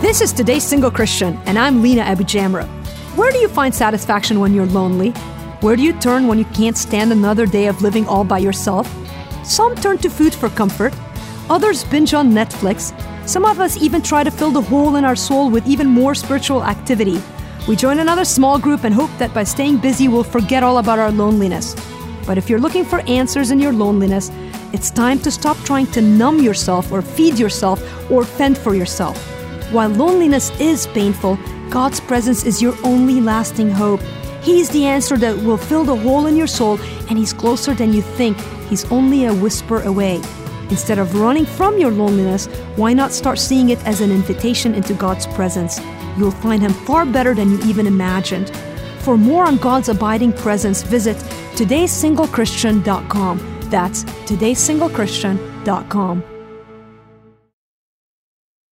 This is Today's Single Christian, and I'm Lina AbuJamra. Where do you find satisfaction when you're lonely? Where do you turn when you can't stand another day of living all by yourself? Some turn to food for comfort, others binge on Netflix. Some of us even try to fill the hole in our soul with even more spiritual activity. We join another small group and hope that by staying busy, we'll forget all about our loneliness. But if you're looking for answers in your loneliness, it's time to stop trying to numb yourself or feed yourself or fend for yourself. While loneliness is painful, God's presence is your only lasting hope. He's the answer that will fill the hole in your soul, and He's closer than you think. He's only a whisper away. Instead of running from your loneliness, why not start seeing it as an invitation into God's presence? You'll find Him far better than you even imagined. For more on God's abiding presence, visit todaysinglechristian.com. That's todaysinglechristian.com.